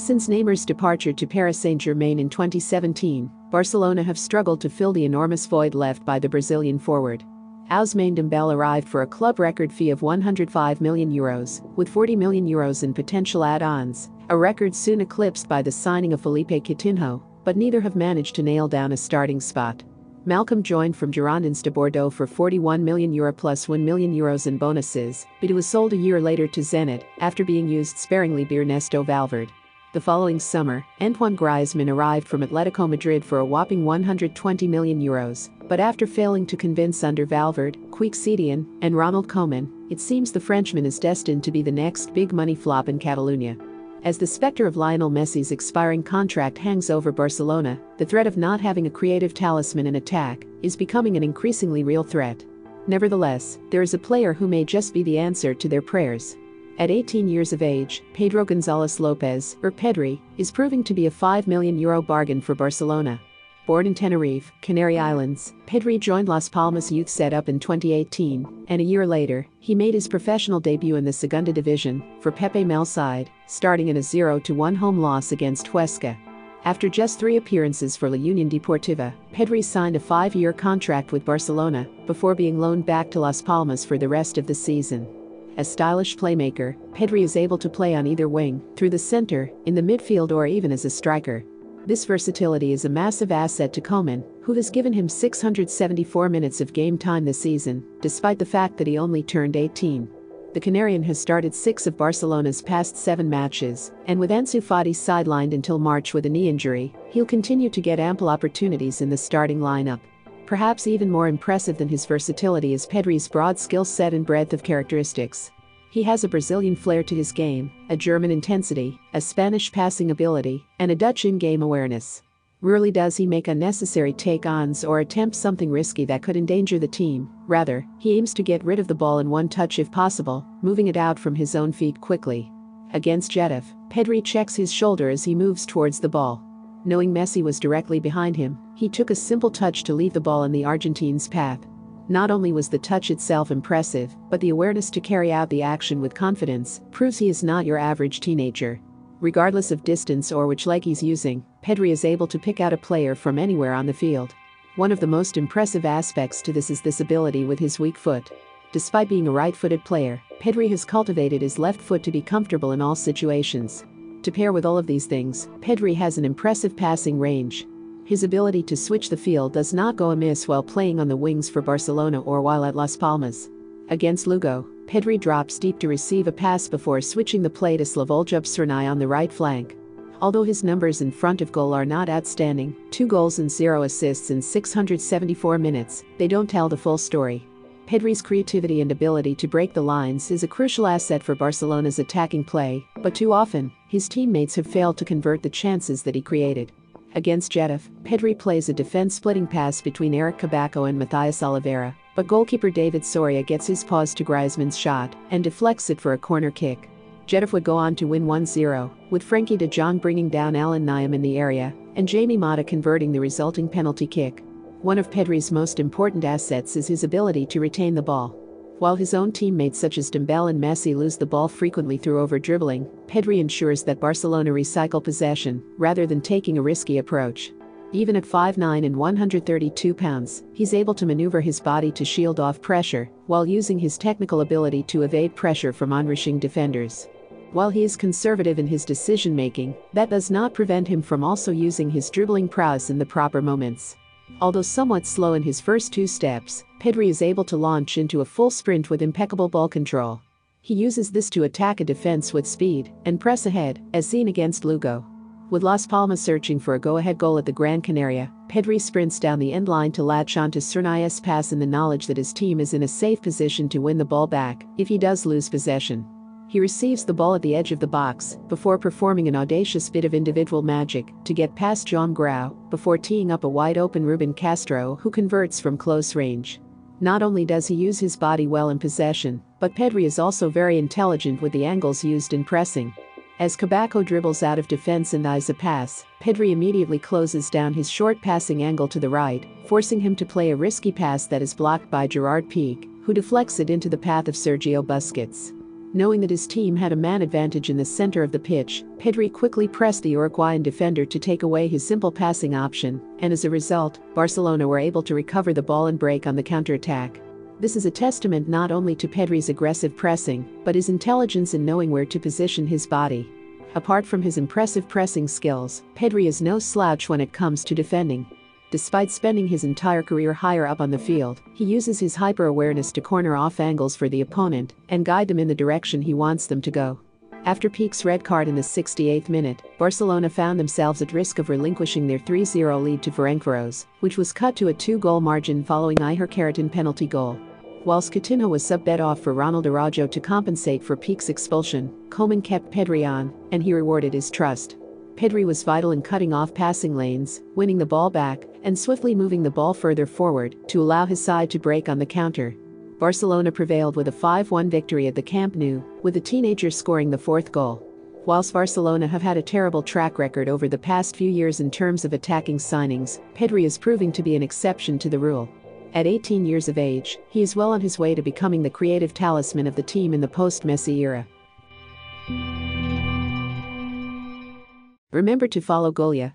Since Neymar's departure to Paris Saint-Germain in 2017, Barcelona have struggled to fill the enormous void left by the Brazilian forward. Ousmane Dembele arrived for a club record fee of 105 million euros, with 40 million euros in potential add-ons, a record soon eclipsed by the signing of Philippe Coutinho, but neither have managed to nail down a starting spot. Malcom joined from Girondins de Bordeaux for 41 million euro plus 1 million euros in bonuses, but he was sold a year later to Zenit after being used sparingly by Ernesto Valverde. The following summer, Antoine Griezmann arrived from Atletico Madrid for a whopping 120 million euros, but after failing to convince under Valverde, Quique Setién, and Ronald Koeman, it seems the Frenchman is destined to be the next big money flop in Catalonia. As the specter of Lionel Messi's expiring contract hangs over Barcelona, the threat of not having a creative talisman in attack is becoming an increasingly real threat. Nevertheless, there is a player who may just be the answer to their prayers. At 18 years of age, Pedro Gonzalez Lopez, or Pedri, is proving to be a 5 million euro bargain for Barcelona. Born in Tenerife, Canary Islands, Pedri joined Las Palmas youth setup in 2018, and a year later, he made his professional debut in the Segunda Division for Pepe Mel side, starting in a 0-1 home loss against Huesca. After just three appearances for La Union Deportiva, Pedri signed a five-year contract with Barcelona before being loaned back to Las Palmas for the rest of the season. A stylish playmaker, Pedri is able to play on either wing, through the center, in the midfield or even as a striker. This versatility is a massive asset to Koeman, who has given him 674 minutes of game time this season, despite the fact that he only turned 18. The Canarian has started six of Barcelona's past seven matches, and with Ansu Fati sidelined until March with a knee injury, he'll continue to get ample opportunities in the starting lineup. Perhaps even more impressive than his versatility is Pedri's broad skill set and breadth of characteristics. He has a Brazilian flair to his game, a German intensity, a Spanish passing ability, and a Dutch in-game awareness. Rarely does he make unnecessary take-ons or attempt something risky that could endanger the team. Rather, he aims to get rid of the ball in one touch if possible, moving it out from his own feet quickly. Against Getafe, Pedri checks his shoulder as he moves towards the ball. Knowing Messi was directly behind him, he took a simple touch to leave the ball in the Argentine's path. Not only was the touch itself impressive, but the awareness to carry out the action with confidence proves he is not your average teenager. Regardless of distance or which leg he's using, Pedri is able to pick out a player from anywhere on the field. One of the most impressive aspects to this is this ability with his weak foot. Despite being a right-footed player, Pedri has cultivated his left foot to be comfortable in all situations. To pair with all of these things, Pedri has an impressive passing range, his ability to switch the field does not go amiss while playing on the wings for Barcelona or while at Las Palmas. Against Lugo, Pedri drops deep to receive a pass before switching the play to Slavoljub Srnić on the right flank. Although his numbers in front of goal are not outstanding, two goals and zero assists in 674 minutes, they don't tell the full story. Pedri's creativity and ability to break the lines is a crucial asset for Barcelona's attacking play, but too often, his teammates have failed to convert the chances that he created. Against Getafe, Pedri plays a defense-splitting pass between Erick Cabaco and Mathías Olivera, but goalkeeper David Soria gets his paws to Griezmann's shot and deflects it for a corner kick. Getafe would go on to win 1-0, with Frenkie de Jong bringing down Allan Nyom in the area, and Jaime Mata converting the resulting penalty kick. One of Pedri's most important assets is his ability to retain the ball. While his own teammates such as Dembele and Messi lose the ball frequently through over-dribbling, Pedri ensures that Barcelona recycle possession, rather than taking a risky approach. Even at 5'9 and 132 pounds, he's able to maneuver his body to shield off pressure, while using his technical ability to evade pressure from onrushing defenders. While he is conservative in his decision-making, that does not prevent him from also using his dribbling prowess in the proper moments. Although somewhat slow in his first two steps, Pedri is able to launch into a full sprint with impeccable ball control. He uses this to attack a defense with speed and press ahead, as seen against Lugo. With Las Palmas searching for a go-ahead goal at the Gran Canaria, Pedri sprints down the end line to latch onto Srnić's pass in the knowledge that his team is in a safe position to win the ball back if he does lose possession. He receives the ball at the edge of the box before performing an audacious bit of individual magic to get past João Grau before teeing up a wide open Ruben Castro who converts from close range. Not only does he use his body well in possession, but Pedri is also very intelligent with the angles used in pressing. As Cabaco dribbles out of defense and eyes a pass, Pedri immediately closes down his short passing angle to the right, forcing him to play a risky pass that is blocked by Gerard Piqué, who deflects it into the path of Sergio Busquets. Knowing that his team had a man advantage in the center of the pitch, Pedri quickly pressed the Uruguayan defender to take away his simple passing option, and as a result, Barcelona were able to recover the ball and break on the counterattack. This is a testament not only to Pedri's aggressive pressing, but his intelligence in knowing where to position his body. Apart from his impressive pressing skills, Pedri is no slouch when it comes to defending. Despite spending his entire career higher up on the field, he uses his hyper awareness to corner off angles for the opponent and guide them in the direction he wants them to go. After Piqué's red card in the 68th minute, Barcelona found themselves at risk of relinquishing their 3-0 lead to Ferencváros, which was cut to a two-goal margin following Ihor Kharatin penalty goal. Whilst Coutinho was subbed off for Ronald Araujo to compensate for Piqué's expulsion, Koeman kept Pedri on, and he rewarded his trust. Pedri was vital in cutting off passing lanes, winning the ball back, and swiftly moving the ball further forward to allow his side to break on the counter. Barcelona prevailed with a 5 1 victory at the Camp Nou, with the teenagers scoring the fourth goal. Whilst Barcelona have had a terrible track record over the past few years in terms of attacking signings, Pedri is proving to be an exception to the rule. At 18 years of age, he is well on his way to becoming the creative talisman of the team in the post Messi era. Remember to follow Golia